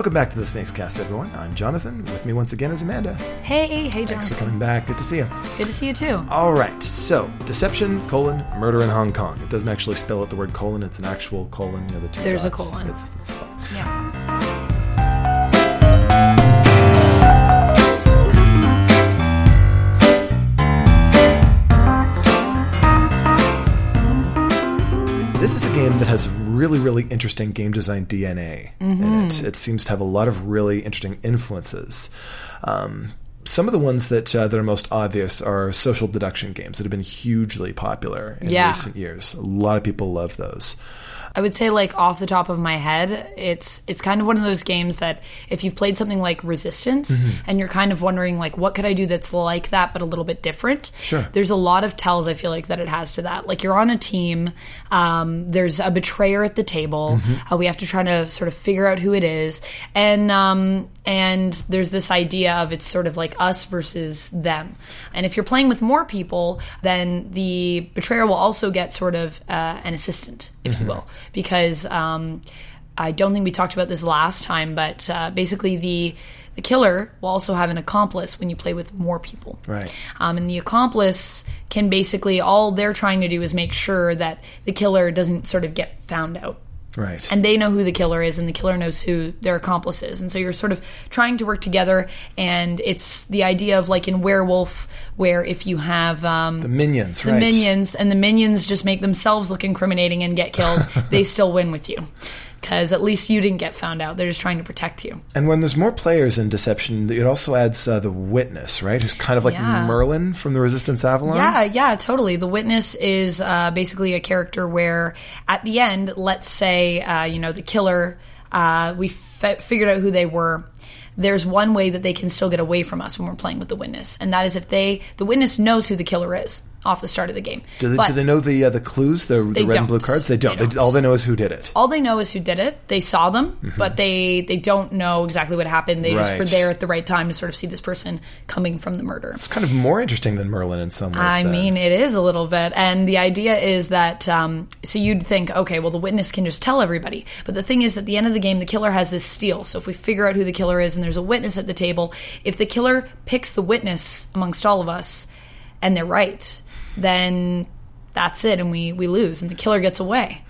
Welcome back to the Snakes Cast, everyone. I'm Jonathan. With me once again is Amanda. Hey, hey, Jonathan. Thanks for coming back. Good to see you. Good to see you too. All right. So, deception colon murder in Hong Kong. It doesn't actually spell out the word colon. It's an actual colon. You know, the two There's a dots. colon. It's, it's fun. Yeah. Game that has really, really interesting game design DNA in it. It seems to have a lot of really interesting influences. Um, some of the ones that uh, that are most obvious are social deduction games that have been hugely popular in Yeah. recent years. A lot of people love those. I would say like off the top of my head, it's it's kind of one of those games that if you've played something like Resistance Mm-hmm. and you're kind of wondering like what could I do that's like that but a little bit different. Sure. There's a lot of tells I feel like that it has to that. Like you're on a team, um, there's a betrayer at the table. Mm-hmm. Uh, we have to try to sort of figure out who it is, and um, and there's this idea of it's sort of like us versus them. And if you're playing with more people, then the betrayer will also get sort of uh, an assistant, if Mm-hmm. you will, because um, I don't think we talked about this last time, but uh, basically the the killer will also have an accomplice when you play with more people. Right. Um, and the accomplice can basically all they're trying to do is make sure that the killer doesn't sort of get found out Right. and they know who the killer is and the killer knows who their accomplice is and so you're sort of trying to work together and it's the idea of like in werewolf where if you have um, the minions, the right? minions and the minions just make themselves look incriminating and get killed they still win with you because at least you didn't get found out they're just trying to protect you And when there's more players in Deception, it also adds uh, the witness, right? Who's kind of like Yeah. Merlin from the Resistance Avalon. Yeah, yeah, totally. The witness is uh, basically a character where, at the end, let's say, uh, you know, the killer, uh, we f- figured out who they were. There's one way that they can still get away from us when we're playing with the witness, and that is if they, the witness knows who the killer is off the start of the game. Do they, do they know the uh, the clues, the, the They red and blue cards? They don't. They They don't. all they know is who did it. all they know is who did it. They saw them, Mm-hmm. but they they don't know exactly what happened. They just were there at the right time to sort of see this person coming from the murder. It's kind of more interesting than Merlin in some ways. I then. mean, it is a little bit. And the idea is that, um, so you'd think, okay, well, the witness can just tell everybody. But the thing is, at the end of the game, the killer has this steal. So if we figure out who the killer is and there's a witness at the table, if the killer picks the witness amongst all of us and they're right, then that's it. And we, we lose and the killer gets away.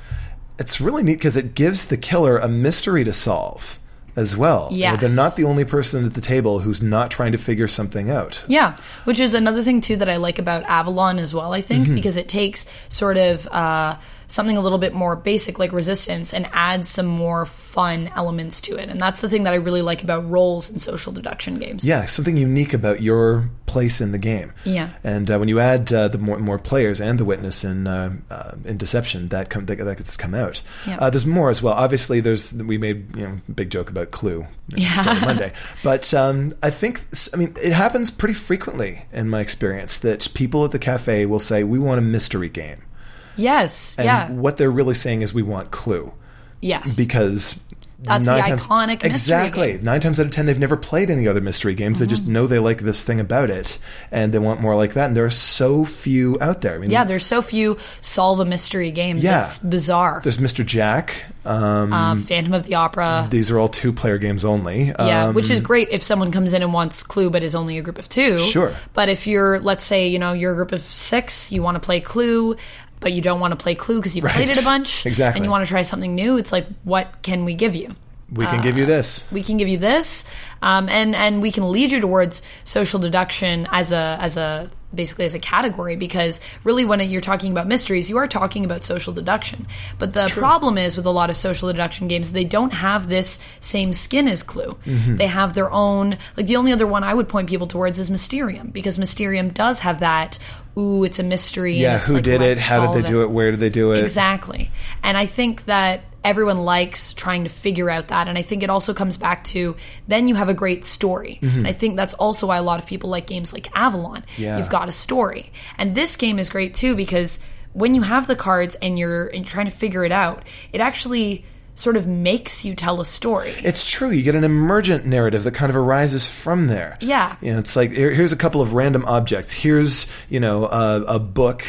it's really neat because it gives the killer a mystery to solve as well. Yes. they're not the only person at the table who's not trying to figure something out. Yeah, which is another thing too that I like about Avalon as well. I think because it takes sort of uh, something a little bit more basic like resistance and add some more fun elements to it, and that's the thing that I really like about roles and social deduction games. Yeah, something unique about your place in the game. Yeah. and uh, when you add uh, the more, more players and the witness in uh, uh, in Deception, that come that, that gets come out. Yeah. Uh, there's more as well. Obviously, there's we made you know a big joke about Clue. Yeah. Monday, but um, I think I mean it happens pretty frequently in my experience that people at the cafe will say we want a mystery game, Yes, and yeah, what they're really saying is we want Clue yes, because. That's the iconic mystery exactly game. nine times out of ten they've never played any other mystery games they Mm-hmm. just know they like this thing about it and they want more like that and there are so few out there i mean yeah. There's so few solve a mystery games. Yeah. It's bizarre. there's mr jack um, Um, Phantom of the Opera. these are all two player games only Yeah, Um, which is great if someone comes in and wants Clue, but is only a group of two. Sure. But if you're, let's say, you know, you're a group of six, you want to play Clue, but you don't want to play Clue because you've played it a bunch, Exactly. and you want to try something new. It's like, what can we give you? we can give you this We can give you this, um, and and we can lead you towards social deduction as a as a basically as a category because really when you're talking about mysteries you are talking about social deduction. But the problem is with a lot of social deduction games they don't have this same skin as clue. Mm-hmm. they have their own like the only other one i would point people towards is mysterium because mysterium does have that ooh it's a mystery yeah who like, did it? How did they do it? Where did they do it? Exactly. And I think that everyone likes trying to figure out that. And I think it also comes back to then you have a great story. And I think that's also why a lot of people like games like Avalon. Yeah. You've got a story. And this game is great too because when you have the cards and you're, and you're trying to figure it out, it actually sort of makes you tell a story. It's true. You get an emergent narrative that kind of arises from there. Yeah. You know, it's like here, here's a couple of random objects. Here's you know a, a book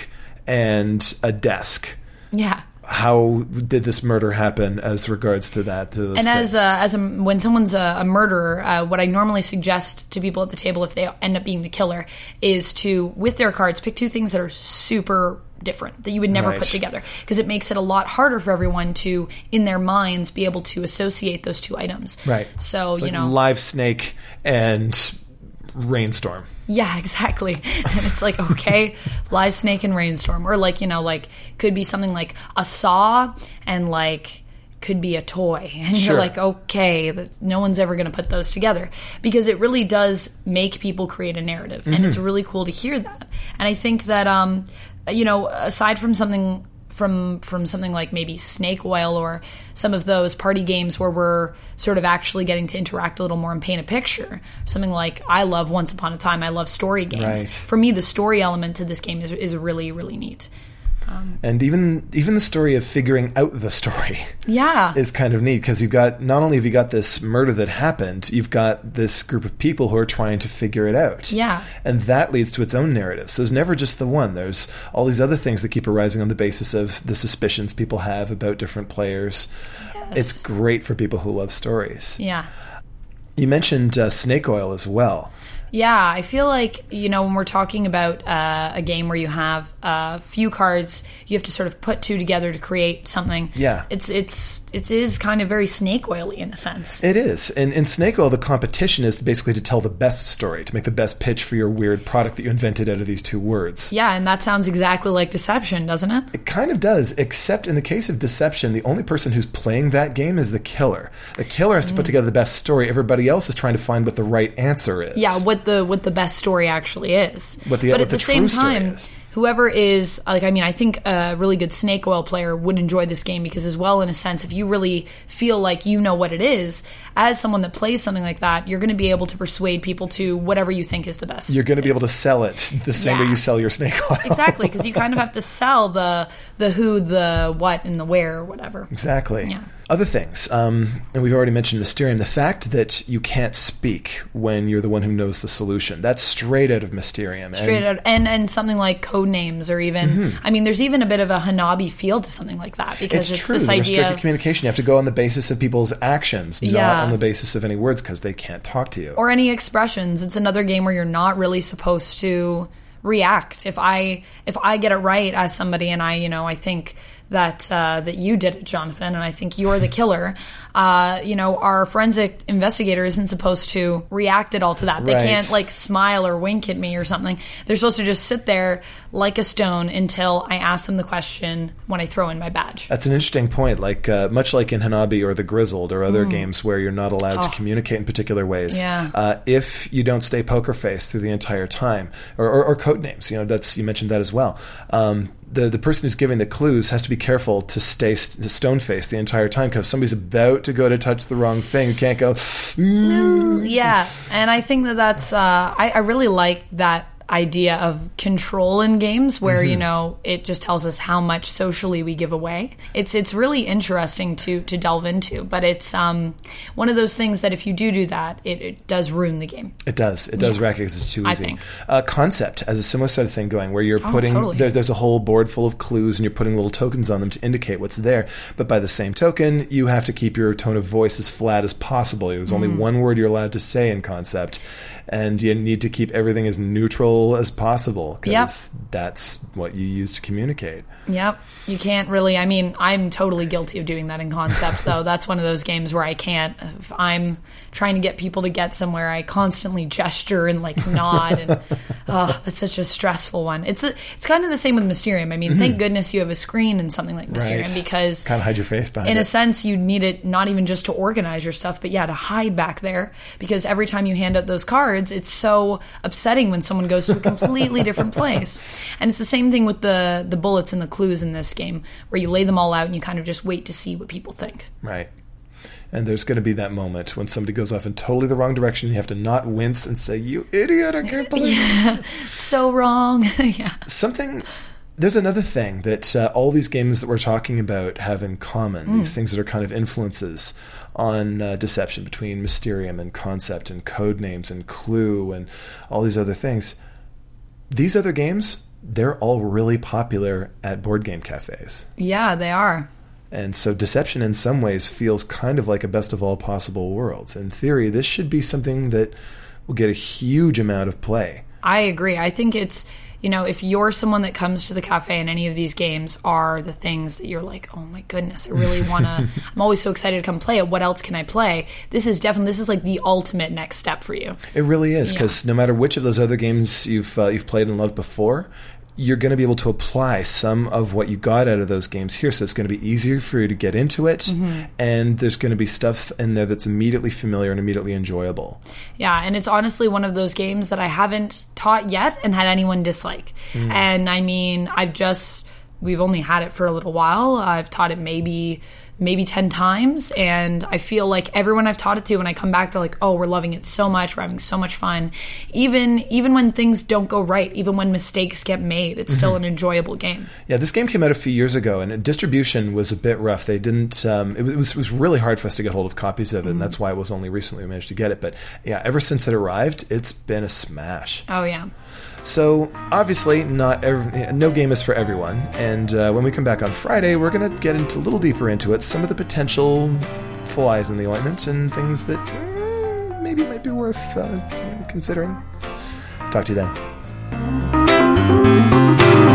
and a desk. yeah. How did this murder happen as regards to that? To And as a, as a, when someone's a, a murderer, uh, what I normally suggest to people at the table if they end up being the killer is to, with their cards, pick two things that are super different that you would never Right. put together because it makes it a lot harder for everyone to, in their minds, be able to associate those two items. right. So It's you like know, live snake and rainstorm. Yeah, exactly. And it's like, okay, live snake and rainstorm. Or like, you know, like could be something like a saw and like could be a toy. And Sure. you're like, okay, that no one's ever going to put those together. Because it really does make people create a narrative. And it's really cool to hear that. And I think that um, you know, aside from something from from something like maybe snake oil or some of those party games where we're sort of actually getting to interact a little more and paint a picture. Something like i love once upon a time i love story games. Right. for me the story element to this game is, is really really neat And even even the story of figuring out the story yeah is kind of neat because you've got not only have you got this murder that happened, you've got this group of people who are trying to figure it out. Yeah. And that leads to its own narrative. So there's never just the one. There's all these other things that keep arising on the basis of the suspicions people have about different players. It's great for people who love stories. yeah You mentioned uh, snake oil as well. Yeah, I feel like you know when we're talking about uh, a game where you have a few cards, you have to sort of put two together to create something. Yeah. it's it's it is kind of very snake oily in a sense. It is. In, in Snake Oil, the competition is basically to tell the best story, to make the best pitch for your weird product that you invented out of these two words. yeah, and that sounds exactly like deception, doesn't it? It kind of does, except in the case of Deception, the only person who's playing that game is the killer. The killer has to Mm. put together the best story. Everybody else is trying to find what the right answer is. Yeah, what the what the best story actually is. What the- but what at the the, same time, is. Whoever is like, I mean, I think a really good snake oil player would enjoy this game because, as well, in a sense, if you really feel like you know what it is, as someone that plays something like that, you're going to be able to persuade people to whatever you think is the best. You're going to be able to sell it the same way you sell your snake oil. exactly because you kind of have to sell the the who, the what, and the where, or whatever. Exactly. Yeah. Other things, um, and we've already mentioned Mysterium. The fact that you can't speak when you're the one who knows the solution—that's straight out of Mysterium. Straight and out, and and something like code names, or even I mean, there's even a bit of a Hanabi feel to something like that because It's it's, true. this The idea. restricted Of, communication. You have to go on the basis of people's actions, not Yeah. on the basis of any words, because they can't talk to you. or any expressions. It's another game where you're not really supposed to react. If I if I get it right as somebody, and I you know I think that uh, that you did it, Jonathan, and I think you're the killer. Uh, you know, our forensic investigator isn't supposed to react at all to that. They Right. can't like smile or wink at me or something. They're supposed to just sit there like a stone until I ask them the question when I throw in my badge. That's an interesting point. Like uh, much like in Hanabi or The Grizzled or other games where you're not allowed to communicate in particular ways. Mm. Oh. Yeah. Uh, if you don't stay poker face through the entire time, or, or, or code names, you know that's you mentioned that as well. Um, the the person who's giving the clues has to be careful to stay st- stone faced the entire time because somebody's about to go to touch the wrong thing. You can't go. "Mm." yeah and i think that that's uh, I, I really like that idea of control in games where you know it just tells us how much socially we give away it's it's really interesting to to delve into but it's um one of those things that if you do do that it, it does ruin the game It does. It does wreck it 'cause it's too easy. Uh, concept as a similar sort of thing going where you're putting totally. there, there's a whole board full of clues and you're putting little tokens on them to indicate what's there. But by the same token, you have to keep your tone of voice as flat as possible. There's only one word you're allowed to say in concept, and you need to keep everything as neutral as possible because that's what you use to communicate. Yep. You can't really. I mean, I'm totally guilty of doing that in concept, though. That's one of those games where I can't. If I'm trying to get people to get somewhere, I constantly gesture and like nod, and oh, that's such a stressful one. It's a, it's kind of the same with Mysterium. I mean, thank mm-hmm. goodness you have a screen in something like Mysterium Right. because Kind of hide your face behind in it. a sense, you need it not even just to organize your stuff, but yeah, to hide back there. Because every time you hand out those cards, it's so upsetting when someone goes to a completely different place. And it's the same thing with the the bullets and the clues in this game, where you lay them all out and you kind of just wait to see what people think. Right. And there's going to be that moment when somebody goes off in totally the wrong direction. And You have to not wince and say, "You idiot! I can't believe." it." So wrong. yeah. something there's another thing that uh, all these games that we're talking about have in common Hmm. these things that are kind of influences on uh, deception between mysterium and concept and code names and clue and all these other things these other games they're all really popular at board game cafes. Yeah, they are. And so deception in some ways feels kind of like a best of all possible worlds. In theory, this should be something that will get a huge amount of play. I agree. I think it's you know, if you're someone that comes to the cafe and any of these games are the things that you're like, oh my goodness, I really want to, I'm always so excited to come play it. What else can I play? This is definitely, this is like the ultimate next step for you. It really is because yeah. no matter which of those other games you've uh, you've played and loved before, you're going to be able to apply some of what you got out of those games here. So it's going to be easier for you to get into it. Mm-hmm. And there's going to be stuff in there that's immediately familiar and immediately enjoyable. Yeah. And it's honestly one of those games that I haven't taught yet and had anyone dislike. Mm. And I mean, I've just, we've only had it for a little while. I've taught it maybe maybe 10 times and i feel like everyone i've taught it to when i come back to like oh we're loving it so much. We're having so much fun. Even even when things don't go right even when mistakes get made it's mm-hmm. still an enjoyable game. Yeah this game came out a few years ago and distribution was a bit rough. They didn't um, it, was, it was really hard for us to get hold of copies of it mm-hmm. and that's why it was only recently we managed to get it. But yeah ever since it arrived it's been a smash. Oh yeah so obviously, not every, no game is for everyone. And uh, when we come back on Friday, we're going to get into a little deeper into it, some of the potential flies in the ointment and things that mm, maybe might be worth uh, considering. Talk to you then.